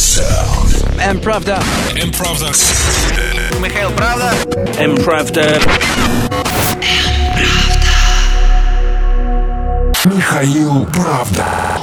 sound. Improvda. Improvda. Михаил Правда. Improvda. Михаил Правда.